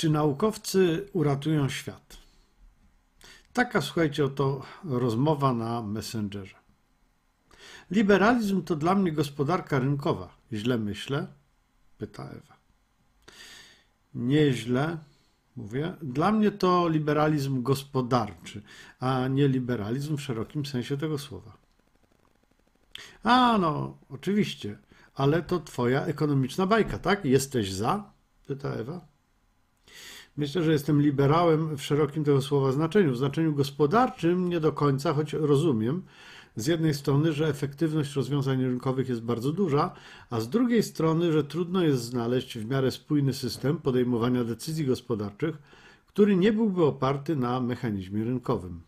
Czy naukowcy uratują świat? Taka, słuchajcie, oto rozmowa na Messengerze. Liberalizm to dla mnie gospodarka rynkowa. Źle myślę? Pyta Ewa. Nieźle, mówię. Dla mnie to liberalizm gospodarczy, a nie liberalizm w szerokim sensie tego słowa. A, no, oczywiście, ale to twoja ekonomiczna bajka, tak? Jesteś za? Pyta Ewa. Myślę, że jestem liberałem w szerokim tego słowa znaczeniu. W znaczeniu gospodarczym nie do końca, choć rozumiem z jednej strony, że efektywność rozwiązań rynkowych jest bardzo duża, a z drugiej strony, że trudno jest znaleźć w miarę spójny system podejmowania decyzji gospodarczych, który nie byłby oparty na mechanizmie rynkowym.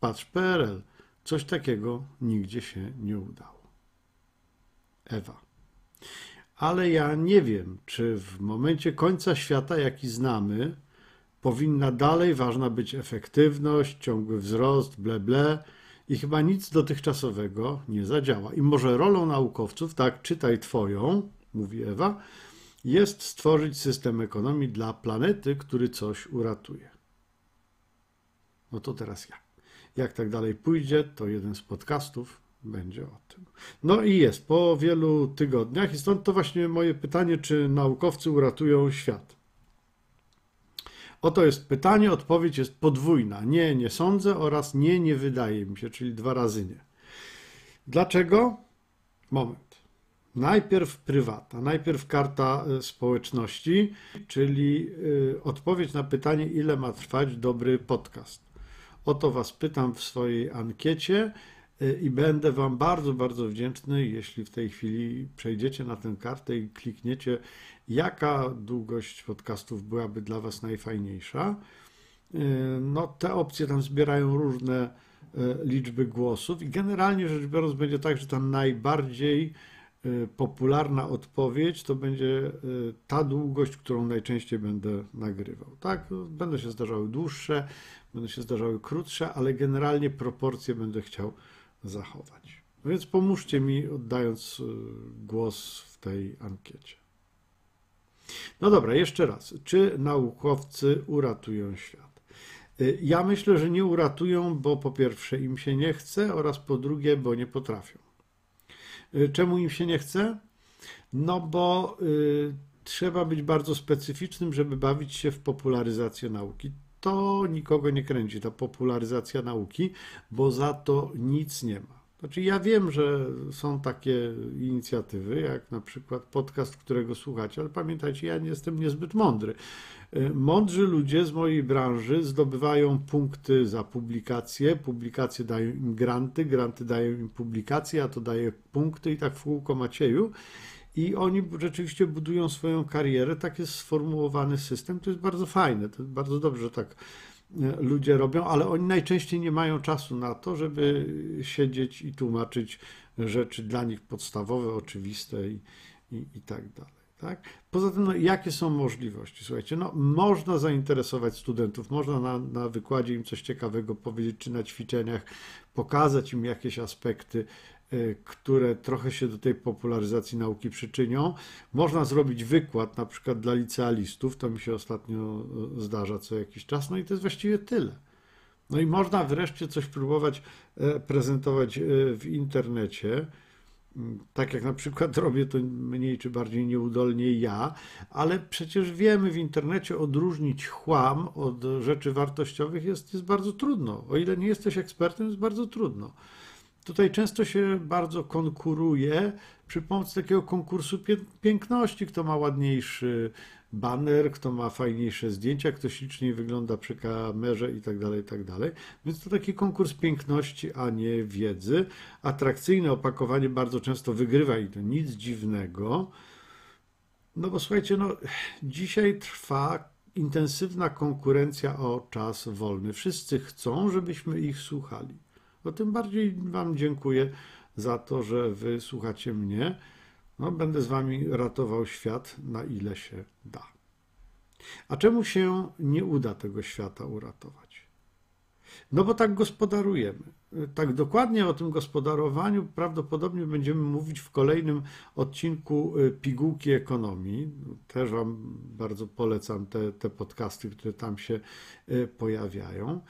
Patrz PRL. Coś takiego nigdzie się nie udało. Ewa. Ale ja nie wiem, czy w momencie końca świata, jaki znamy, powinna dalej ważna być efektywność, ciągły wzrost, ble, ble i chyba nic dotychczasowego nie zadziała. I może rolą naukowców, tak, czytaj twoją, mówi Ewa, jest stworzyć system ekonomii dla planety, który coś uratuje. No to teraz ja. Jak tak dalej pójdzie, to jeden z podcastów będzie o tym. No i jest po wielu tygodniach, i stąd to właśnie moje pytanie, czy naukowcy uratują świat. Oto jest pytanie, odpowiedź jest podwójna. Nie, nie sądzę oraz nie, nie wydaje mi się, czyli dwa razy nie. Dlaczego? Moment. Najpierw prywata, najpierw karta y, społeczności, czyli y, odpowiedź na pytanie, ile ma trwać dobry podcast. O to Was pytam w swojej ankiecie i będę Wam bardzo, bardzo wdzięczny, jeśli w tej chwili przejdziecie na tę kartę i klikniecie, jaka długość podcastów byłaby dla Was najfajniejsza. No, te opcje tam zbierają różne e, liczby głosów i generalnie rzecz biorąc będzie tak, że ta najbardziej e, popularna odpowiedź to będzie e, ta długość, którą najczęściej będę nagrywał. Tak, będą się zdarzały dłuższe, będą się zdarzały krótsze, ale generalnie proporcje będę chciał zachować. No więc pomóżcie mi, oddając y, głos w tej ankiecie. No dobra, jeszcze raz. Czy naukowcy uratują świat? Y, ja myślę, że nie uratują, bo po pierwsze im się nie chce, oraz po drugie, bo nie potrafią. Y, czemu im się nie chce? No bo y, trzeba być bardzo specyficznym, żeby bawić się w popularyzację nauki to nikogo nie kręci, ta popularyzacja nauki, bo za to nic nie ma. Znaczy, ja wiem, że są takie inicjatywy, jak na przykład podcast, którego słuchacie, ale pamiętajcie, ja nie jestem niezbyt mądry. Y, mądrzy ludzie z mojej branży zdobywają punkty za publikacje, publikacje dają im granty, granty dają im publikacje, a to daje punkty i tak w kółko Macieju. I oni rzeczywiście budują swoją karierę. Tak jest sformułowany system. To jest bardzo fajne. To jest bardzo dobrze, że tak e, ludzie robią, ale oni najczęściej nie mają czasu na to, żeby siedzieć i tłumaczyć rzeczy dla nich podstawowe, oczywiste i, i, i tak dalej. Tak? Poza tym, no, jakie są możliwości? Słuchajcie, no, można zainteresować studentów, można na, na wykładzie im coś ciekawego powiedzieć, czy na ćwiczeniach pokazać im jakieś aspekty które trochę się do tej popularyzacji nauki przyczynią. Można zrobić wykład na przykład dla licealistów, to mi się ostatnio y, zdarza co jakiś czas, no i to jest właściwie tyle. No i można wreszcie coś próbować e, prezentować e, w internecie, mm, tak jak na przykład robię to mniej czy bardziej nieudolnie ja, ale przecież wiemy w internecie odróżnić chłam od rzeczy wartościowych jest, jest bardzo trudno. O ile nie jesteś ekspertem, jest bardzo trudno. Tutaj często się bardzo konkuruje przy pomocy takiego konkursu piękności, kto ma ładniejszy baner, kto ma fajniejsze zdjęcia, kto śliczniej wygląda przy kamerze i tak dalej, i tak dalej. Więc to taki konkurs piękności, a nie wiedzy. Atrakcyjne opakowanie bardzo często wygrywa i to nic dziwnego. No bo słuchajcie, no, dzisiaj trwa intensywna konkurencja o czas wolny. Wszyscy chcą, żebyśmy ich słuchali no tym bardziej Wam dziękuję za to, że Wy słuchacie mnie. No, będę z Wami ratował świat na ile się da. A czemu się nie uda tego świata uratować? No bo tak gospodarujemy. Tak dokładnie o tym gospodarowaniu prawdopodobnie będziemy mówić w kolejnym odcinku y, Pigułki Ekonomii. Też Wam bardzo polecam te, te podcasty, które tam się y, pojawiają.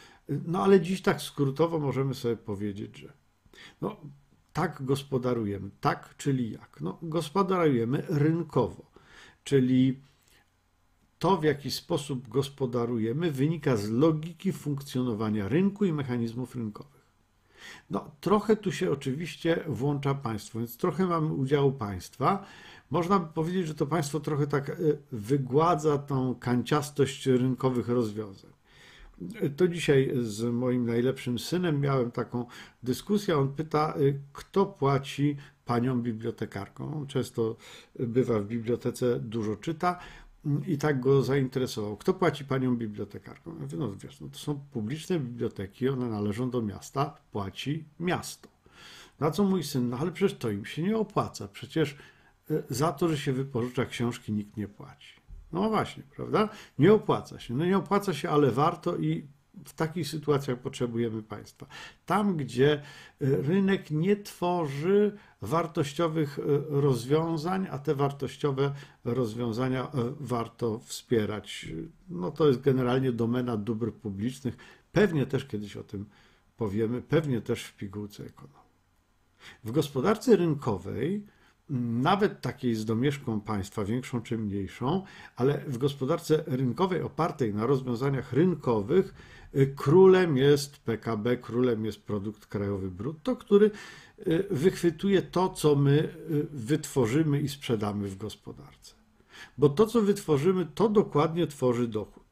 No ale dziś tak skrótowo możemy sobie powiedzieć, że no, tak gospodarujemy. Tak, czyli jak? No, gospodarujemy rynkowo, czyli to, w jaki sposób gospodarujemy, wynika z logiki funkcjonowania rynku i mechanizmów rynkowych. No, trochę tu się oczywiście włącza państwo, więc trochę mamy udziału państwa. Można by powiedzieć, że to państwo trochę tak e, wygładza tą kanciastość rynkowych rozwiązań. To dzisiaj z moim najlepszym synem miałem taką dyskusję. On pyta, e, kto płaci panią bibliotekarką. On często bywa w bibliotece, dużo czyta. I tak go zainteresował. Kto płaci panią bibliotekarką? Ja mówię, no wiesz, no to są publiczne biblioteki, one należą do miasta, płaci miasto. Na co mój syn, no ale przecież to im się nie opłaca. Przecież e, za to, że się wypożycza książki, nikt nie płaci. No właśnie, prawda? Nie opłaca się. No nie opłaca się, ale warto i w takich sytuacjach potrzebujemy państwa. Tam, gdzie e, rynek nie tworzy wartościowych e, rozwiązań, a te wartościowe rozwiązania e, warto wspierać. No to jest generalnie domena dóbr publicznych. Pewnie też kiedyś o tym powiemy, pewnie też w pigułce ekonomii. W gospodarce rynkowej nawet takiej z domieszką państwa, większą czy mniejszą, ale w gospodarce rynkowej opartej na rozwiązaniach rynkowych, y, królem jest PKB, królem jest produkt krajowy brutto, który y, wychwytuje to, co my y, wytworzymy i sprzedamy w gospodarce. Bo to, co wytworzymy, to dokładnie tworzy dochód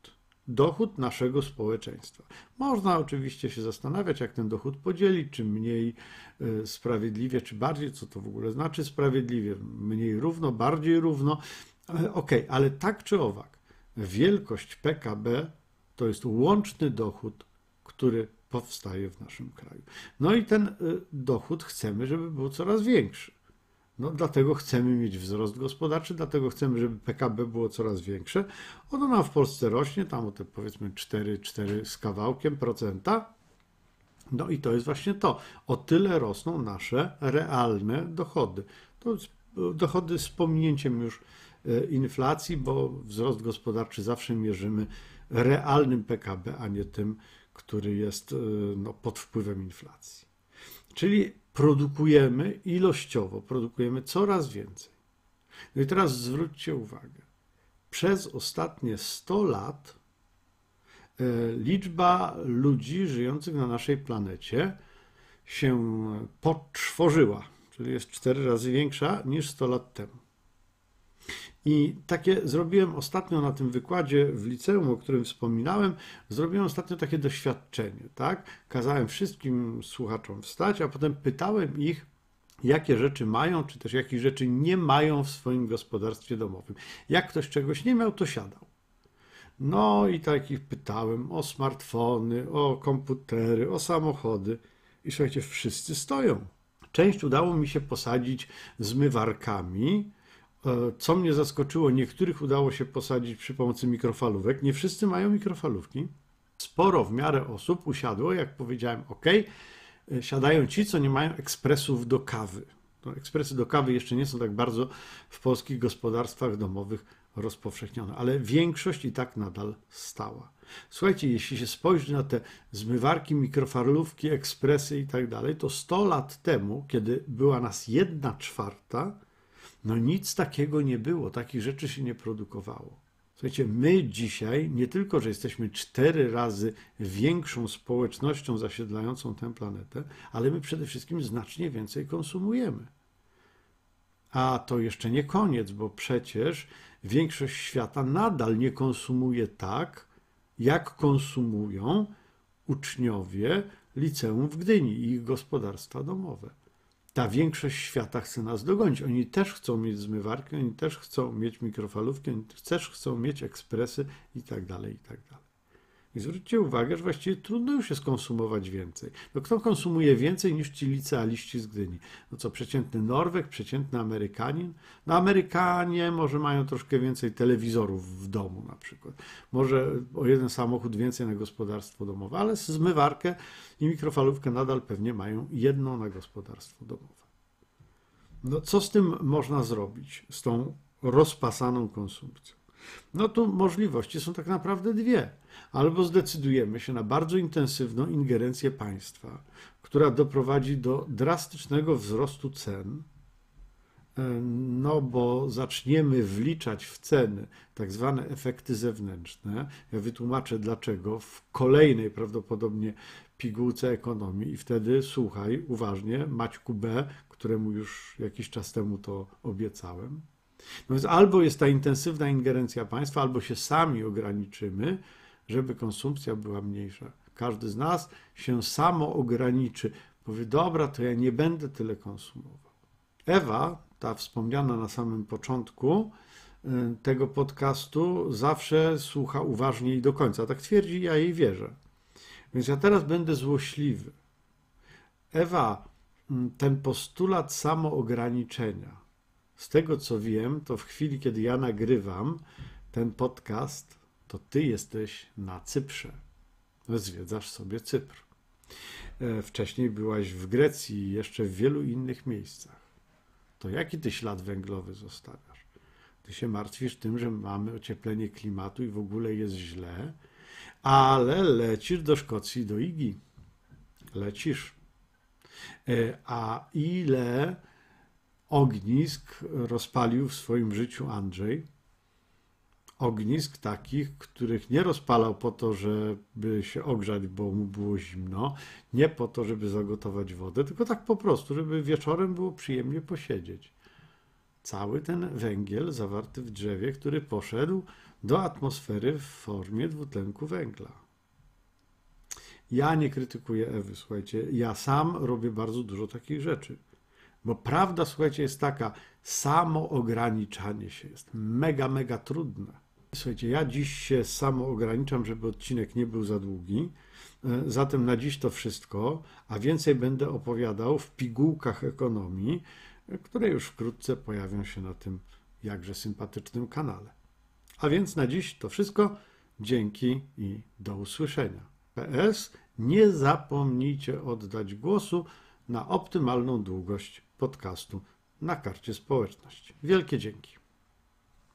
dochód naszego społeczeństwa. Można oczywiście się zastanawiać, jak ten dochód podzielić, czy mniej e, sprawiedliwie, czy bardziej, co to w ogóle znaczy sprawiedliwie, mniej równo, bardziej równo. E, ok, ale tak czy owak, wielkość PKB to jest łączny dochód, który powstaje w naszym kraju. No i ten e, dochód chcemy, żeby był coraz większy. No, dlatego chcemy mieć wzrost gospodarczy, dlatego chcemy, żeby PKB było coraz większe. Ono nam w Polsce rośnie, tam o te powiedzmy 4, 4 z kawałkiem procenta. No i to jest właśnie to. O tyle rosną nasze realne dochody. To dochody z pominięciem już e, inflacji, bo wzrost gospodarczy zawsze mierzymy realnym PKB, a nie tym, który jest e, no, pod wpływem inflacji. Czyli produkujemy ilościowo, produkujemy coraz więcej. No i teraz zwróćcie uwagę. Przez ostatnie 100 lat e, liczba ludzi żyjących na naszej planecie się podczworzyła, czyli jest cztery razy większa niż 100 lat temu. I takie zrobiłem ostatnio na tym wykładzie w liceum, o którym wspominałem, zrobiłem ostatnio takie doświadczenie, tak? Kazałem wszystkim słuchaczom wstać, a potem pytałem ich, jakie rzeczy mają, czy też jakich rzeczy nie mają w swoim gospodarstwie domowym. Jak ktoś czegoś nie miał, to siadał. No i takich pytałem o smartfony, o komputery, o samochody. I słuchajcie, wszyscy stoją. Część udało mi się posadzić zmywarkami, co mnie zaskoczyło, niektórych udało się posadzić przy pomocy mikrofalówek. Nie wszyscy mają mikrofalówki. Sporo w miarę osób usiadło, jak powiedziałem, ok. E, siadają ci, co nie mają ekspresów do kawy. No, ekspresy do kawy jeszcze nie są tak bardzo w polskich gospodarstwach domowych rozpowszechnione, ale większość i tak nadal stała. Słuchajcie, jeśli się spojrzy na te zmywarki, mikrofalówki, ekspresy i tak dalej, to 100 lat temu, kiedy była nas jedna czwarta, no nic takiego nie było, takich rzeczy się nie produkowało. Słuchajcie, my dzisiaj nie tylko, że jesteśmy cztery razy większą społecznością zasiedlającą tę planetę, ale my przede wszystkim znacznie więcej konsumujemy. A to jeszcze nie koniec, bo przecież większość świata nadal nie konsumuje tak, jak konsumują uczniowie liceum w Gdyni i ich gospodarstwa domowe ta większość świata chce nas dogonić. Oni też chcą mieć zmywarki, oni też chcą mieć mikrofalówki, oni też chcą mieć ekspresy i tak dalej, i tak dalej. I zwróćcie uwagę, że właściwie trudno już jest konsumować więcej. No kto konsumuje więcej niż ci licealiści z Gdyni? No co, przeciętny Norweg, przeciętny Amerykanin? No Amerykanie może mają troszkę więcej telewizorów w domu na przykład. Może o jeden samochód więcej na gospodarstwo domowe, ale zmywarkę i mikrofalówkę nadal pewnie mają jedną na gospodarstwo domowe. No co z tym można zrobić, z tą rozpasaną konsumpcją? No tu możliwości są tak naprawdę dwie. Albo zdecydujemy się na bardzo intensywną ingerencję państwa, która doprowadzi do drastycznego wzrostu cen, e, no bo zaczniemy wliczać w ceny tak zwane efekty zewnętrzne. Ja wytłumaczę dlaczego w kolejnej prawdopodobnie pigułce ekonomii i wtedy słuchaj uważnie Maćku B, któremu już jakiś czas temu to obiecałem. No więc albo jest ta intensywna ingerencja państwa, albo się sami ograniczymy, żeby konsumpcja była mniejsza. Każdy z nas się samo ograniczy. Powie, dobra, to ja nie będę tyle konsumował. Ewa, ta wspomniana na samym początku y, tego podcastu, zawsze słucha uważnie i do końca. Tak twierdzi, ja jej wierzę. Więc ja teraz będę złośliwy. Ewa, mm, ten postulat samoograniczenia, z tego co wiem, to w chwili, kiedy ja nagrywam ten podcast, to ty jesteś na Cyprze. Zwiedzasz sobie Cypr. E, wcześniej byłaś w Grecji i jeszcze w wielu innych miejscach. To jaki ty ślad węglowy zostawiasz? Ty się martwisz tym, że mamy ocieplenie klimatu i w ogóle jest źle, ale lecisz do Szkocji, do Igi. Lecisz. E, a ile ognisk rozpalił w swoim życiu Andrzej. Ognisk takich, których nie rozpalał po to, żeby się ogrzać, bo mu było zimno, nie po to, żeby zagotować wodę, tylko tak po prostu, żeby wieczorem było przyjemnie posiedzieć. Cały ten węgiel zawarty w drzewie, który poszedł do atmosfery w formie dwutlenku węgla. Ja nie krytykuję Ewy, słuchajcie, ja sam robię bardzo dużo takich rzeczy. Bo prawda, słuchajcie, jest taka, samo ograniczanie się jest mega, mega trudne. Słuchajcie, ja dziś się samo ograniczam, żeby odcinek nie był za długi. E, zatem na dziś to wszystko, a więcej będę opowiadał w pigułkach ekonomii, e, które już wkrótce pojawią się na tym jakże sympatycznym kanale. A więc na dziś to wszystko. Dzięki i do usłyszenia. PS, nie zapomnijcie oddać głosu na optymalną długość podcastu na karcie społeczność. Wielkie dzięki.